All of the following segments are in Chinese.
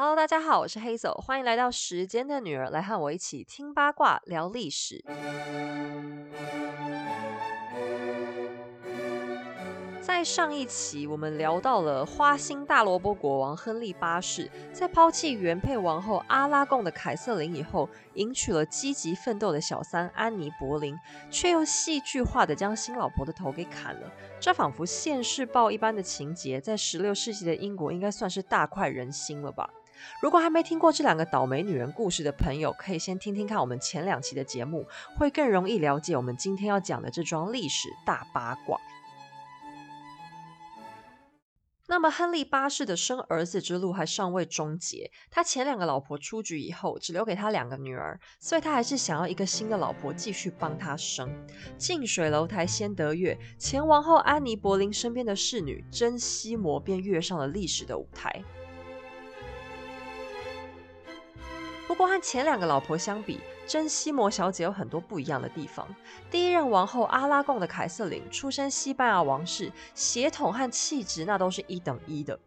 Hello，大家好，我是黑走，欢迎来到时间的女儿，来和我一起听八卦、聊历史。在上一期，我们聊到了花心大萝卜国王亨利八世，在抛弃原配王后阿拉贡的凯瑟琳以后，迎娶了积极奋斗的小三安妮·柏林，却又戏剧化的将新老婆的头给砍了。这仿佛现世报一般的情节，在十六世纪的英国应该算是大快人心了吧？如果还没听过这两个倒霉女人故事的朋友，可以先听听看我们前两期的节目，会更容易了解我们今天要讲的这桩历史大八卦。那么，亨利八世的生儿子之路还尚未终结。他前两个老婆出局以后，只留给他两个女儿，所以他还是想要一个新的老婆继续帮他生。近水楼台先得月，前王后安妮·柏林身边的侍女珍西摩便跃上了历史的舞台。不过和前两个老婆相比，珍西摩小姐有很多不一样的地方。第一任王后阿拉贡的凯瑟琳出身西班牙王室，血统和气质那都是一等一的。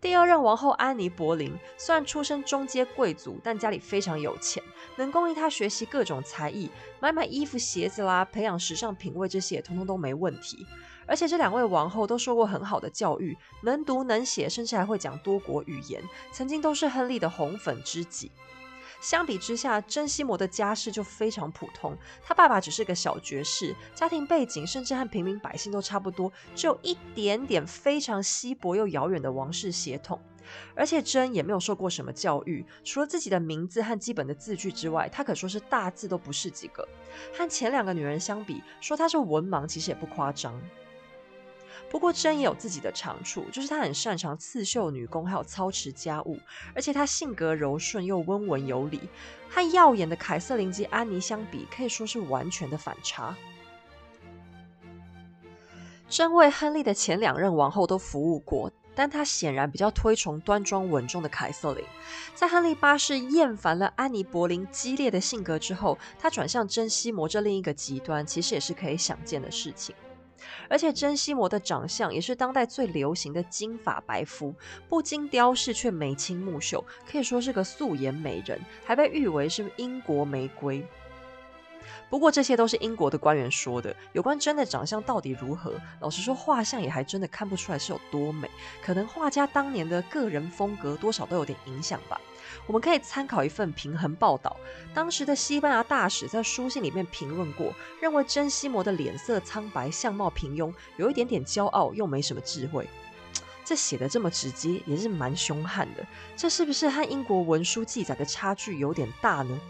第二任王后安妮·柏林虽然出身中阶贵族，但家里非常有钱，能供应她学习各种才艺，买买衣服、鞋子啦，培养时尚品味这些，通通都没问题。而且这两位王后都受过很好的教育，能读能写，甚至还会讲多国语言，曾经都是亨利的红粉知己。相比之下，珍西摩的家世就非常普通。他爸爸只是个小爵士，家庭背景甚至和平民百姓都差不多，只有一点点非常稀薄又遥远的王室血统。而且珍也没有受过什么教育，除了自己的名字和基本的字句之外，他可说是大字都不是几个。和前两个女人相比，说她是文盲其实也不夸张。不过珍也有自己的长处，就是她很擅长刺绣女工，还有操持家务，而且她性格柔顺又温文有礼，和耀眼的凯瑟琳及安妮相比，可以说是完全的反差。珍为亨利的前两任王后都服务过，但她显然比较推崇端庄稳重的凯瑟琳。在亨利八世厌烦了安妮·柏林激烈的性格之后，他转向珍西摩这另一个极端，其实也是可以想见的事情。而且珍西摩的长相也是当代最流行的金发白肤，不经雕饰却眉清目秀，可以说是个素颜美人，还被誉为是英国玫瑰。不过这些都是英国的官员说的，有关真的长相到底如何，老实说，画像也还真的看不出来是有多美，可能画家当年的个人风格多少都有点影响吧。我们可以参考一份平衡报道，当时的西班牙大使在书信里面评论过，认为珍西摩的脸色苍白，相貌平庸，有一点点骄傲，又没什么智慧。这写的这么直接，也是蛮凶悍的。这是不是和英国文书记载的差距有点大呢？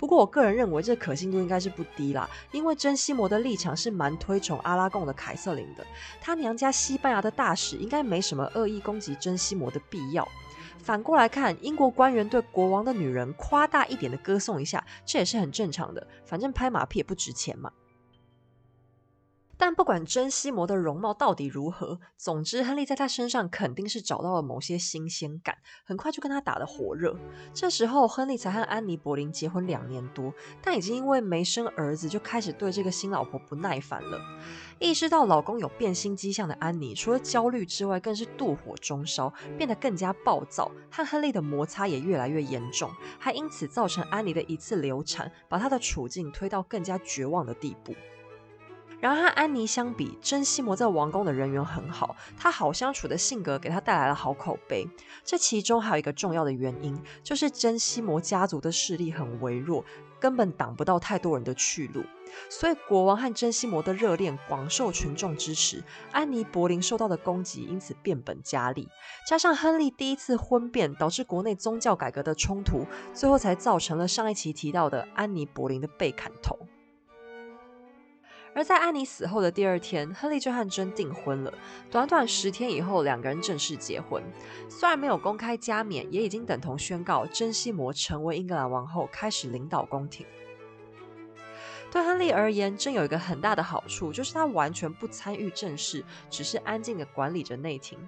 不过我个人认为，这可信度应该是不低啦，因为珍西摩的立场是蛮推崇阿拉贡的凯瑟琳的，他娘家西班牙的大使应该没什么恶意攻击珍西摩的必要。反过来看，英国官员对国王的女人夸大一点的歌颂一下，这也是很正常的。反正拍马屁也不值钱嘛。但不管珍西摩的容貌到底如何，总之亨利在他身上肯定是找到了某些新鲜感，很快就跟他打得火热。这时候亨利才和安妮·柏林结婚两年多，但已经因为没生儿子，就开始对这个新老婆不耐烦了。意识到老公有变心迹象的安妮，除了焦虑之外，更是妒火中烧，变得更加暴躁，和亨利的摩擦也越来越严重，还因此造成安妮的一次流产，把她的处境推到更加绝望的地步。然而和安妮相比，珍西摩在王宫的人缘很好，她好相处的性格给她带来了好口碑。这其中还有一个重要的原因，就是珍西摩家族的势力很微弱，根本挡不到太多人的去路。所以国王和珍西摩的热恋广受群众支持，安妮·柏林受到的攻击因此变本加厉。加上亨利第一次婚变，导致国内宗教改革的冲突，最后才造成了上一期提到的安妮·柏林的被砍头。而在安妮死后的第二天，亨利就和珍订婚了。短短十天以后，两个人正式结婚。虽然没有公开加冕，也已经等同宣告珍西摩成为英格兰王后，开始领导宫廷。对亨利而言，珍有一个很大的好处，就是他完全不参与政事，只是安静的管理着内廷。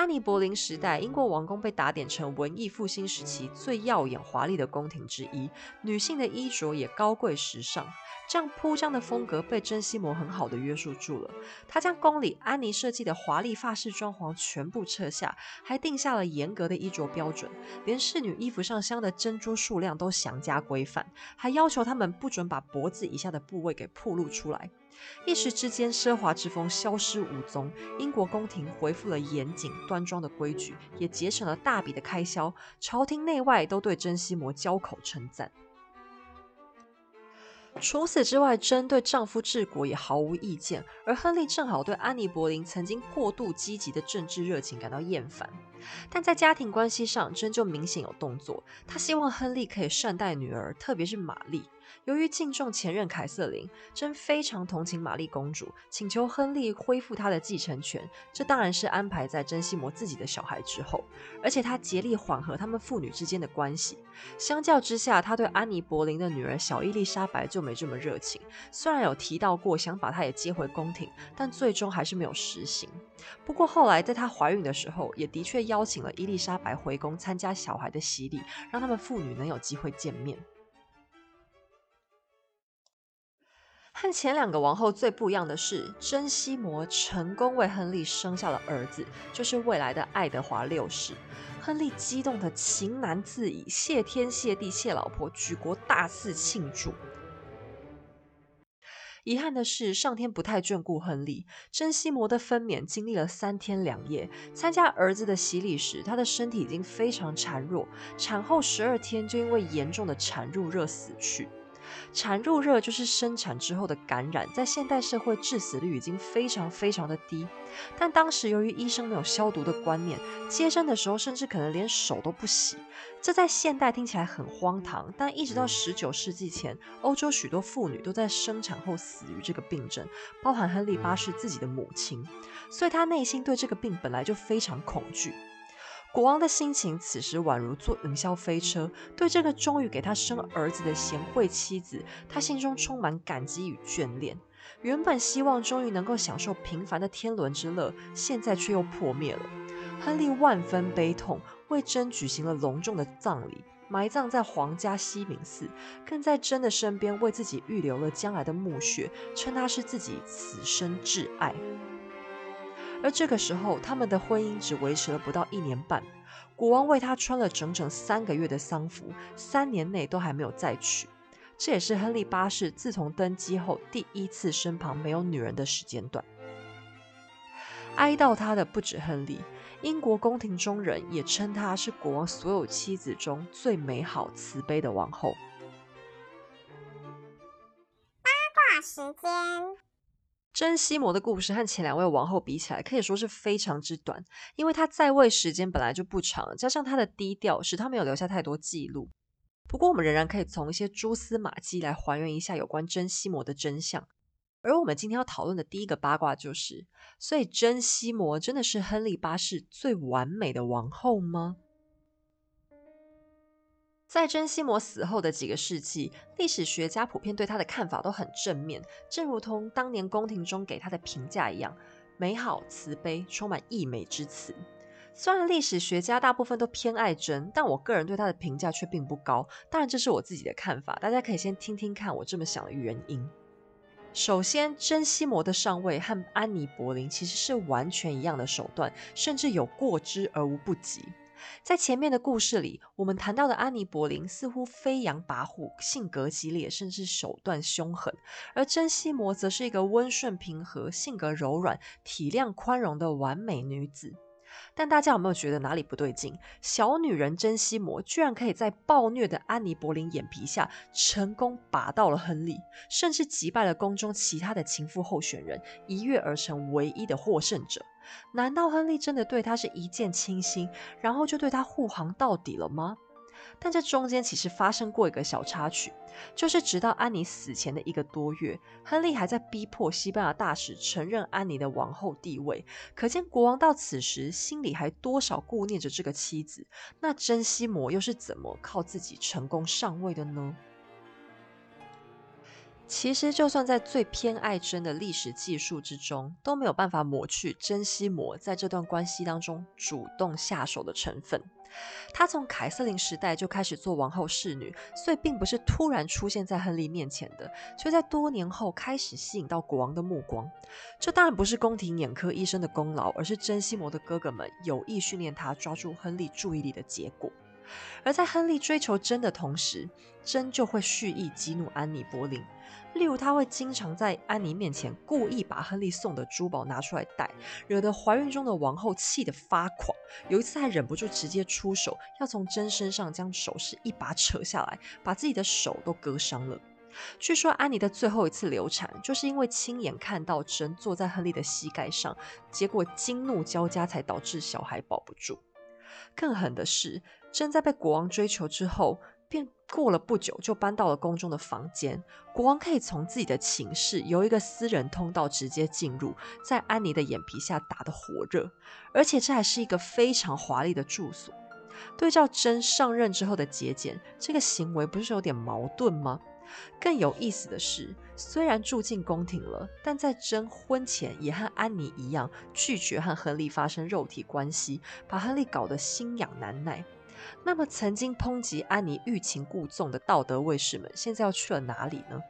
安妮·柏林时代，英国王宫被打点成文艺复兴时期最耀眼华丽的宫廷之一，女性的衣着也高贵时尚。这样铺张的风格被珍西摩很好的约束住了。他将宫里安妮设计的华丽发饰装潢全部撤下，还定下了严格的衣着标准，连侍女衣服上镶的珍珠数量都详加规范，还要求他们不准把脖子以下的部位给暴露出来。一时之间，奢华之风消失无踪，英国宫廷恢复了严谨端庄的规矩，也节省了大笔的开销，朝廷内外都对珍西摩交口称赞。除此之外，珍对丈夫治国也毫无意见，而亨利正好对安妮·柏林曾经过度积极的政治热情感到厌烦。但在家庭关系上，珍就明显有动作，她希望亨利可以善待女儿，特别是玛丽。由于敬重前任凯瑟琳，真非常同情玛丽公主，请求亨利恢复她的继承权。这当然是安排在珍西摩自己的小孩之后，而且他竭力缓和他们父女之间的关系。相较之下，他对安妮·柏林的女儿小伊丽莎白就没这么热情。虽然有提到过想把她也接回宫廷，但最终还是没有实行。不过后来在她怀孕的时候，也的确邀请了伊丽莎白回宫参加小孩的洗礼，让他们父女能有机会见面。和前两个王后最不一样的是，珍西摩成功为亨利生下了儿子，就是未来的爱德华六世。亨利激动的情难自已，谢天谢地谢老婆，举国大肆庆祝。遗憾的是，上天不太眷顾亨利。珍西摩的分娩经历了三天两夜，参加儿子的洗礼时，他的身体已经非常孱弱，产后十二天就因为严重的产褥热死去。产褥热就是生产之后的感染，在现代社会致死率已经非常非常的低。但当时由于医生没有消毒的观念，接生的时候甚至可能连手都不洗。这在现代听起来很荒唐，但一直到十九世纪前，欧洲许多妇女都在生产后死于这个病症，包含亨利八世自己的母亲。所以他内心对这个病本来就非常恐惧。国王的心情此时宛如坐云霄飞车，对这个终于给他生儿子的贤惠妻子，他心中充满感激与眷恋。原本希望终于能够享受平凡的天伦之乐，现在却又破灭了。亨利万分悲痛，为真举行了隆重的葬礼，埋葬在皇家西敏寺，更在真的身边为自己预留了将来的墓穴，称他是自己此生挚爱。而这个时候，他们的婚姻只维持了不到一年半。国王为他穿了整整三个月的丧服，三年内都还没有再娶。这也是亨利八世自从登基后第一次身旁没有女人的时间段。哀悼他的不止亨利，英国宫廷中人也称她是国王所有妻子中最美好、慈悲的王后。八卦时间。珍西摩的故事和前两位王后比起来，可以说是非常之短，因为她在位时间本来就不长，加上她的低调，使她没有留下太多记录。不过，我们仍然可以从一些蛛丝马迹来还原一下有关珍西摩的真相。而我们今天要讨论的第一个八卦就是：所以珍西摩真的是亨利八世最完美的王后吗？在珍西摩死后的几个世纪，历史学家普遍对他的看法都很正面，正如同当年宫廷中给他的评价一样，美好、慈悲，充满溢美之词。虽然历史学家大部分都偏爱珍，但我个人对她的评价却并不高。当然，这是我自己的看法，大家可以先听听看我这么想的原因。首先，珍西摩的上位和安妮·柏林其实是完全一样的手段，甚至有过之而无不及。在前面的故事里，我们谈到的安妮·柏林似乎飞扬跋扈、性格激烈，甚至手段凶狠；而珍西摩则是一个温顺平和、性格柔软、体谅宽容的完美女子。但大家有没有觉得哪里不对劲？小女人珍西摩居然可以在暴虐的安妮·柏林眼皮下成功拔到了亨利，甚至击败了宫中其他的情妇候选人，一跃而成唯一的获胜者。难道亨利真的对她是一见倾心，然后就对她护航到底了吗？但这中间其实发生过一个小插曲，就是直到安妮死前的一个多月，亨利还在逼迫西班牙大使承认安妮的王后地位。可见国王到此时心里还多少顾念着这个妻子。那珍西摩又是怎么靠自己成功上位的呢？其实，就算在最偏爱真的历史技术之中，都没有办法抹去珍西摩在这段关系当中主动下手的成分。她从凯瑟琳时代就开始做王后侍女，所以并不是突然出现在亨利面前的，却在多年后开始吸引到国王的目光。这当然不是宫廷眼科医生的功劳，而是珍西摩的哥哥们有意训练他抓住亨利注意力的结果。而在亨利追求真的同时，真就会蓄意激怒安妮·柏林。例如，他会经常在安妮面前故意把亨利送的珠宝拿出来戴，惹得怀孕中的王后气得发狂。有一次还忍不住直接出手，要从真身上将首饰一把扯下来，把自己的手都割伤了。据说安妮的最后一次流产，就是因为亲眼看到真坐在亨利的膝盖上，结果惊怒交加，才导致小孩保不住。更狠的是，真在被国王追求之后。便过了不久，就搬到了宫中的房间。国王可以从自己的寝室由一个私人通道直接进入，在安妮的眼皮下打得火热，而且这还是一个非常华丽的住所。对照真上任之后的节俭，这个行为不是有点矛盾吗？更有意思的是，虽然住进宫廷了，但在真婚前也和安妮一样拒绝和亨利发生肉体关系，把亨利搞得心痒难耐。那么，曾经抨击安妮欲擒故纵的道德卫士们，现在要去了哪里呢？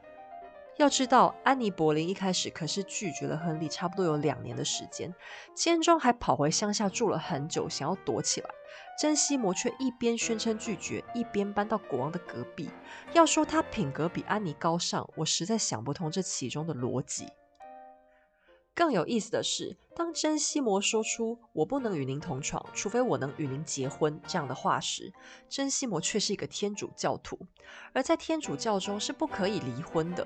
要知道，安妮·柏林一开始可是拒绝了亨利，差不多有两年的时间，间中还跑回乡下住了很久，想要躲起来。珍西摩却一边宣称拒绝，一边搬到国王的隔壁。要说他品格比安妮高尚，我实在想不通这其中的逻辑。更有意思的是，当珍西摩说出“我不能与您同床，除非我能与您结婚”这样的话时，珍西摩却是一个天主教徒，而在天主教中是不可以离婚的。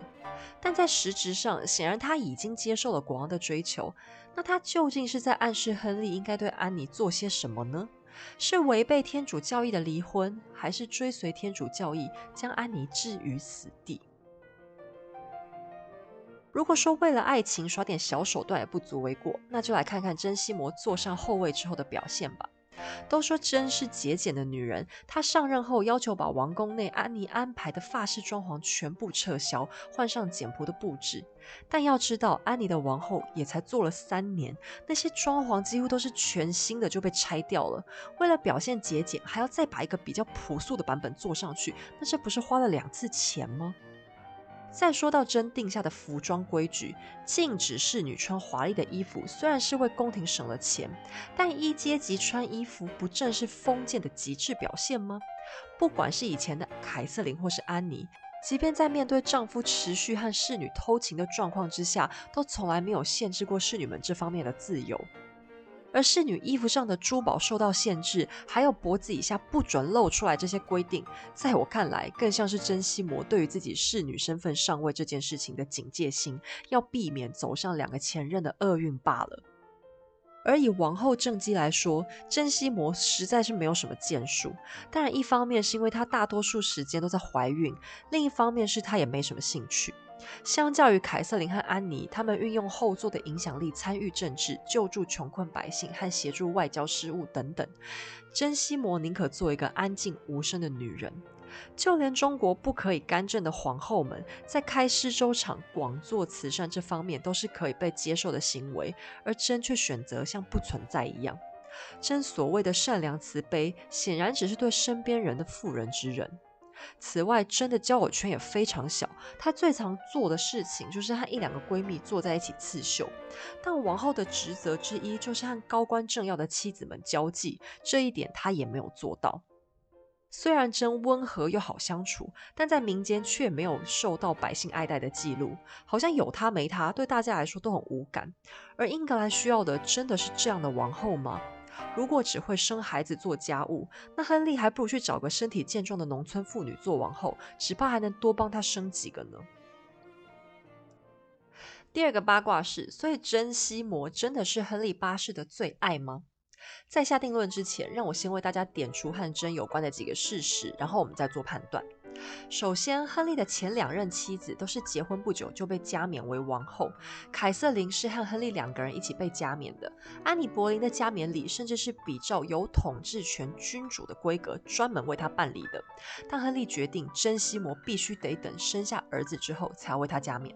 但在实质上，显然他已经接受了国王的追求。那他究竟是在暗示亨利应该对安妮做些什么呢？是违背天主教义的离婚，还是追随天主教义将安妮置于死地？如果说为了爱情耍点小手段也不足为过，那就来看看珍西摩坐上后位之后的表现吧。都说珍是节俭的女人，她上任后要求把王宫内安妮安排的发饰装潢全部撤销，换上简朴的布置。但要知道，安妮的王后也才做了三年，那些装潢几乎都是全新的就被拆掉了。为了表现节俭，还要再把一个比较朴素的版本做上去，那这不是花了两次钱吗？再说到真定下的服装规矩，禁止侍女穿华丽的衣服，虽然是为宫廷省了钱，但一阶级穿衣服不正是封建的极致表现吗？不管是以前的凯瑟琳或是安妮，即便在面对丈夫持续和侍女偷情的状况之下，都从来没有限制过侍女们这方面的自由。而侍女衣服上的珠宝受到限制，还有脖子以下不准露出来这些规定，在我看来，更像是珍西摩对于自己侍女身份上位这件事情的警戒心，要避免走上两个前任的厄运罢了。而以王后正姬来说，珍西摩实在是没有什么建树。当然，一方面是因为她大多数时间都在怀孕，另一方面是她也没什么兴趣。相较于凯瑟琳和安妮，他们运用后座的影响力参与政治、救助穷困百姓和协助外交事务等等，珍西摩宁可做一个安静无声的女人。就连中国不可以干政的皇后们，在开施粥场、广做慈善这方面都是可以被接受的行为，而真却选择像不存在一样。真所谓的善良慈悲，显然只是对身边人的妇人之仁。此外，真的交友圈也非常小。她最常做的事情就是和一两个闺蜜坐在一起刺绣。但王后的职责之一就是和高官政要的妻子们交际，这一点她也没有做到。虽然真温和又好相处，但在民间却没有受到百姓爱戴的记录。好像有她没她，对大家来说都很无感。而英格兰需要的真的是这样的王后吗？如果只会生孩子做家务，那亨利还不如去找个身体健壮的农村妇女做王后，只怕还能多帮他生几个呢。第二个八卦是，所以珍西摩真的是亨利八世的最爱吗？在下定论之前，让我先为大家点出和真有关的几个事实，然后我们再做判断。首先，亨利的前两任妻子都是结婚不久就被加冕为王后。凯瑟琳是和亨利两个人一起被加冕的。安妮·博林的加冕礼甚至是比照有统治权君主的规格，专门为他办理的。但亨利决定，珍西摩必须得等生下儿子之后才为他加冕。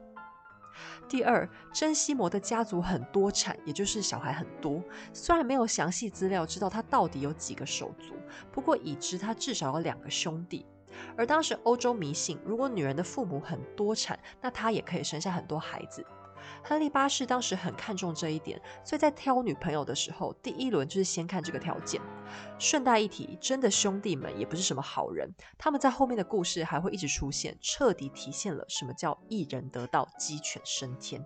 第二，珍西摩的家族很多产，也就是小孩很多。虽然没有详细资料知道他到底有几个手足，不过已知他至少有两个兄弟。而当时欧洲迷信，如果女人的父母很多产，那她也可以生下很多孩子。亨利八世当时很看重这一点，所以在挑女朋友的时候，第一轮就是先看这个条件。顺带一提，真的兄弟们也不是什么好人，他们在后面的故事还会一直出现，彻底体现了什么叫一人得道，鸡犬升天。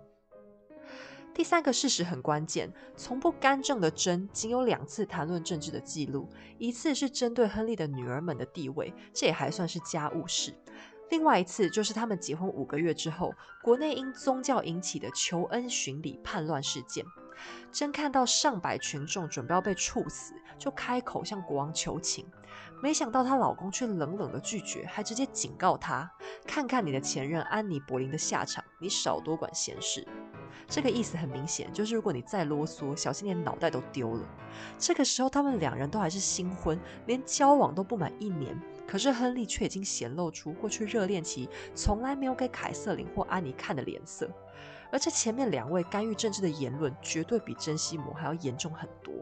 第三个事实很关键，从不干政的珍仅有两次谈论政治的记录，一次是针对亨利的女儿们的地位，这也还算是家务事。另外一次就是他们结婚五个月之后，国内因宗教引起的求恩巡礼叛乱事件。真看到上百群众准备要被处死，就开口向国王求情。没想到她老公却冷冷的拒绝，还直接警告她：“看看你的前任安妮·柏林的下场，你少多管闲事。”这个意思很明显，就是如果你再啰嗦，小心连脑袋都丢了。这个时候，他们两人都还是新婚，连交往都不满一年。可是亨利却已经显露出过去热恋期从来没有给凯瑟琳或安妮看的脸色，而这前面两位干预政治的言论，绝对比珍西摩还要严重很多。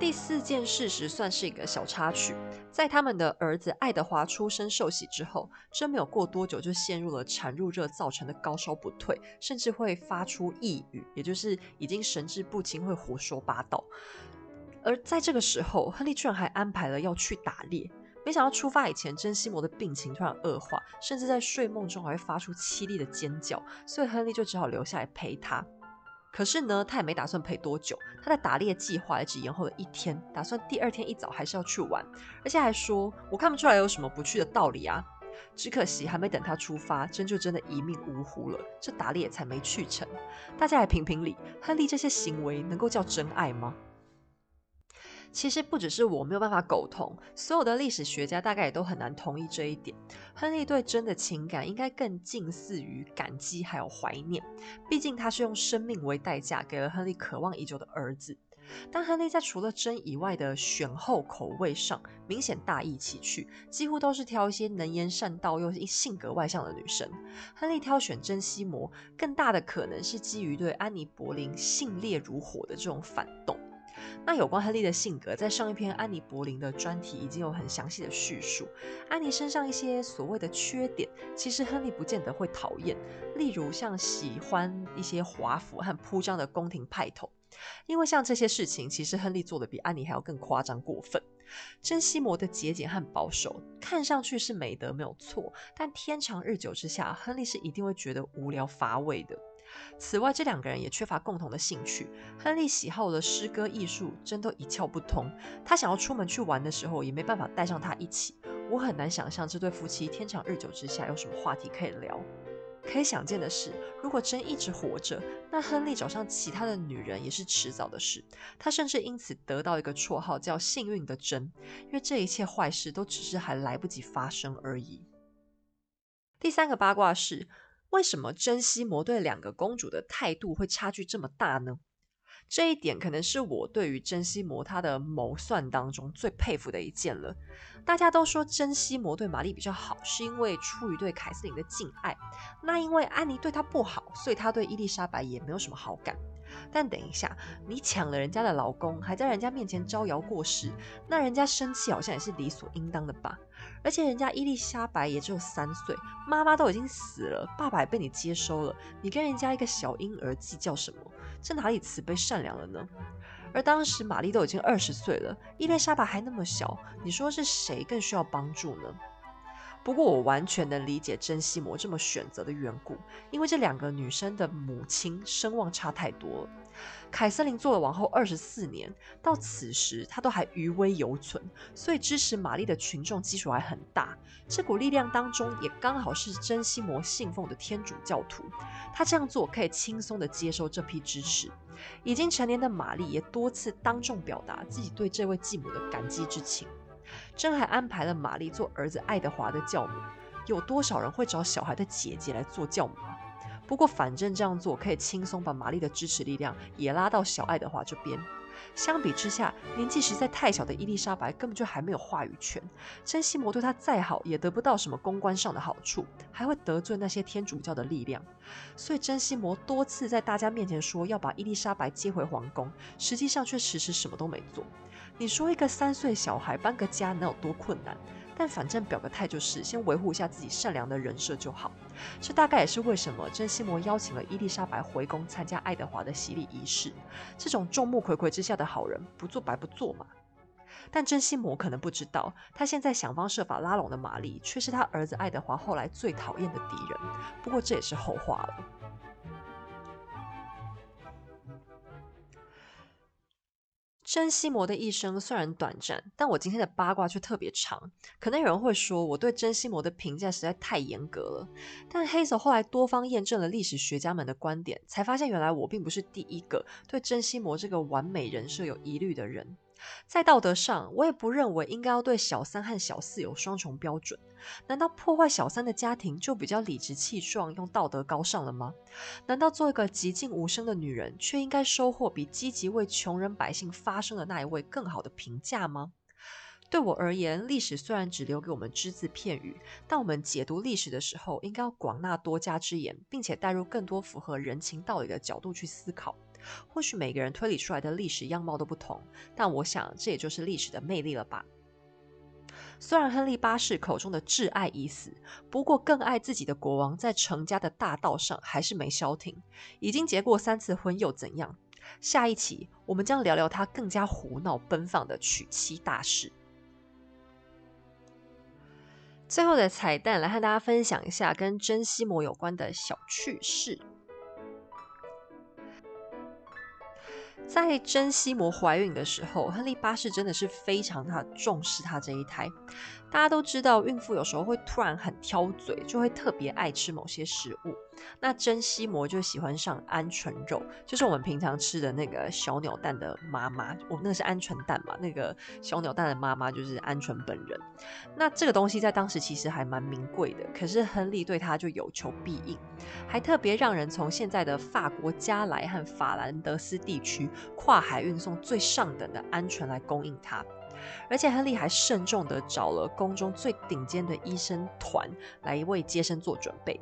第四件事实算是一个小插曲，在他们的儿子爱德华出生受洗之后，真没有过多久就陷入了产褥热造成的高烧不退，甚至会发出异语，也就是已经神志不清，会胡说八道。而在这个时候，亨利居然还安排了要去打猎。没想到出发以前，珍西摩的病情突然恶化，甚至在睡梦中还会发出凄厉的尖叫，所以亨利就只好留下来陪他。可是呢，他也没打算陪多久，他的打猎计划也只延后了一天，打算第二天一早还是要去玩，而且还说：“我看不出来有什么不去的道理啊。”只可惜还没等他出发，真就真的一命呜呼了，这打猎才没去成。大家来评评理，亨利这些行为能够叫真爱吗？其实不只是我没有办法苟同，所有的历史学家大概也都很难同意这一点。亨利对真的情感应该更近似于感激还有怀念，毕竟他是用生命为代价给了亨利渴望已久的儿子。但亨利在除了真以外的选后口味上明显大异其趣，几乎都是挑一些能言善道又性格外向的女生。亨利挑选珍西摩，更大的可能是基于对安妮·柏林性烈如火的这种反动。那有关亨利的性格，在上一篇安妮·柏林的专题已经有很详细的叙述。安妮身上一些所谓的缺点，其实亨利不见得会讨厌，例如像喜欢一些华服和铺张的宫廷派头。因为像这些事情，其实亨利做的比安妮还要更夸张过分。珍西摩的节俭和保守，看上去是美德没有错，但天长日久之下，亨利是一定会觉得无聊乏味的。此外，这两个人也缺乏共同的兴趣。亨利喜好的诗歌艺术真都一窍不通。他想要出门去玩的时候，也没办法带上他一起。我很难想象这对夫妻天长日久之下有什么话题可以聊。可以想见的是，如果真一直活着，那亨利找上其他的女人也是迟早的事。他甚至因此得到一个绰号叫“幸运的真”，因为这一切坏事都只是还来不及发生而已。第三个八卦是。为什么珍稀魔对两个公主的态度会差距这么大呢？这一点可能是我对于珍稀魔他的谋算当中最佩服的一件了。大家都说珍稀魔对玛丽比较好，是因为出于对凯瑟琳的敬爱。那因为安妮对他不好，所以他对伊丽莎白也没有什么好感。但等一下，你抢了人家的老公，还在人家面前招摇过市，那人家生气好像也是理所应当的吧？而且人家伊丽莎白也只有三岁，妈妈都已经死了，爸爸也被你接收了，你跟人家一个小婴儿计较什么？这哪里慈悲善良了呢？而当时玛丽都已经二十岁了，伊丽莎白还那么小，你说是谁更需要帮助呢？不过我完全能理解珍西摩这么选择的缘故，因为这两个女生的母亲声望差太多了。凯瑟琳做了王后二十四年，到此时她都还余威犹存，所以支持玛丽的群众基础还很大。这股力量当中也刚好是珍西摩信奉的天主教徒，他这样做可以轻松的接受这批支持。已经成年的玛丽也多次当众表达自己对这位继母的感激之情。珍还安排了玛丽做儿子爱德华的教母。有多少人会找小孩的姐姐来做教母啊？不过反正这样做可以轻松把玛丽的支持力量也拉到小爱德华这边。相比之下，年纪实在太小的伊丽莎白根本就还没有话语权。珍西摩对她再好，也得不到什么公关上的好处，还会得罪那些天主教的力量。所以珍西摩多次在大家面前说要把伊丽莎白接回皇宫，实际上却迟迟什么都没做。你说一个三岁小孩搬个家能有多困难？但反正表个态就是，先维护一下自己善良的人设就好。这大概也是为什么珍西摩邀请了伊丽莎白回宫参加爱德华的洗礼仪式。这种众目睽睽之下的好人，不做白不做嘛。但珍西摩可能不知道，他现在想方设法拉拢的玛丽，却是他儿子爱德华后来最讨厌的敌人。不过这也是后话了。珍西摩的一生虽然短暂，但我今天的八卦却特别长。可能有人会说我对珍西摩的评价实在太严格了，但黑手后来多方验证了历史学家们的观点，才发现原来我并不是第一个对珍西摩这个完美人设有疑虑的人。在道德上，我也不认为应该要对小三和小四有双重标准。难道破坏小三的家庭就比较理直气壮、用道德高尚了吗？难道做一个寂静无声的女人，却应该收获比积极为穷人百姓发声的那一位更好的评价吗？对我而言，历史虽然只留给我们只字片语，但我们解读历史的时候，应该要广纳多家之言，并且带入更多符合人情道理的角度去思考。或许每个人推理出来的历史样貌都不同，但我想这也就是历史的魅力了吧。虽然亨利八世口中的挚爱已死，不过更爱自己的国王在成家的大道上还是没消停。已经结过三次婚又怎样？下一期我们将聊聊他更加胡闹奔放的娶妻大事。最后的彩蛋，来和大家分享一下跟珍西摩有关的小趣事。在珍西摩怀孕的时候，亨利八世真的是非常的重视她这一胎。大家都知道，孕妇有时候会突然很挑嘴，就会特别爱吃某些食物。那珍西摩就喜欢上鹌鹑肉，就是我们平常吃的那个小鸟蛋的妈妈。我那个是鹌鹑蛋嘛？那个小鸟蛋的妈妈就是鹌鹑本人。那这个东西在当时其实还蛮名贵的，可是亨利对它就有求必应，还特别让人从现在的法国加莱和法兰德斯地区跨海运送最上等的鹌鹑来供应它。而且亨利还慎重的找了宫中最顶尖的医生团来为接生做准备。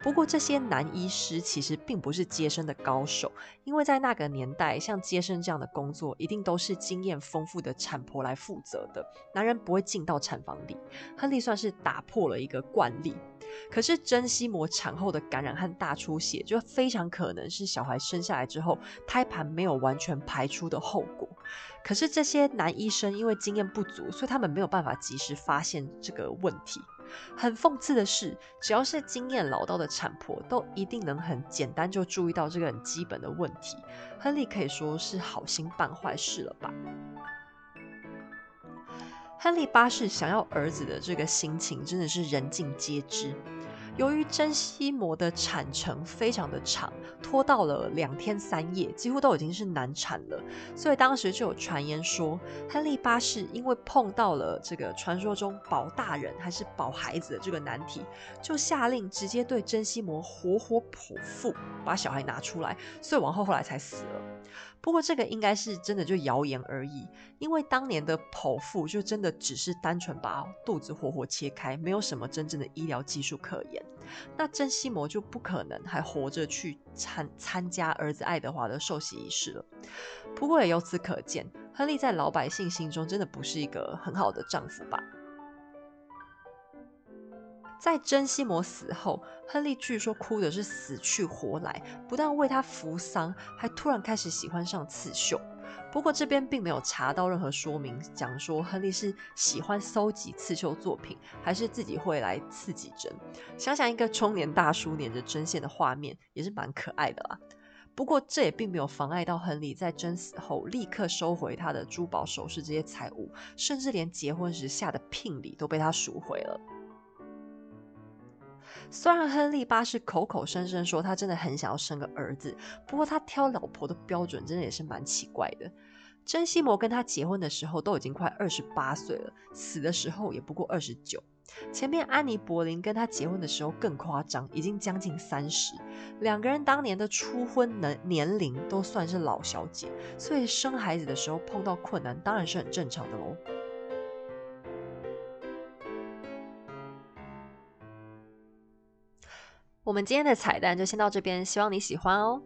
不过这些男医师其实并不是接生的高手，因为在那个年代，像接生这样的工作一定都是经验丰富的产婆来负责的，男人不会进到产房里。亨利算是打破了一个惯例。可是珍西摩产后的感染和大出血，就非常可能是小孩生下来之后胎盘没有完全排出的后果。可是这些男医生因为经验不足，所以他们没有办法及时发现这个问题。很讽刺的是，只要是经验老道的产婆，都一定能很简单就注意到这个很基本的问题。亨利可以说是好心办坏事了吧？亨利八世想要儿子的这个心情，真的是人尽皆知。由于珍西摩的产程非常的长，拖到了两天三夜，几乎都已经是难产了，所以当时就有传言说，亨利八世因为碰到了这个传说中保大人还是保孩子的这个难题，就下令直接对珍西摩活活剖腹，把小孩拿出来，所以王后后来才死了。不过这个应该是真的就谣言而已，因为当年的剖腹就真的只是单纯把肚子活活切开，没有什么真正的医疗技术可言。那珍西摩就不可能还活着去参参加儿子爱德华的受洗仪式了。不过也由此可见，亨利在老百姓心中真的不是一个很好的丈夫吧。在珍西摩死后，亨利据说哭的是死去活来，不但为他扶丧，还突然开始喜欢上刺绣。不过这边并没有查到任何说明，讲说亨利是喜欢搜集刺绣作品，还是自己会来刺几针。想想一个中年大叔捻着针线的画面，也是蛮可爱的啦。不过这也并没有妨碍到亨利在真死后立刻收回他的珠宝首饰这些财物，甚至连结婚时下的聘礼都被他赎回了。虽然亨利八世口口声声说他真的很想要生个儿子，不过他挑老婆的标准真的也是蛮奇怪的。珍西摩跟他结婚的时候都已经快二十八岁了，死的时候也不过二十九。前面安妮·柏林跟他结婚的时候更夸张，已经将近三十。两个人当年的初婚年年龄都算是老小姐，所以生孩子的时候碰到困难当然是很正常的喽。我们今天的彩蛋就先到这边，希望你喜欢哦。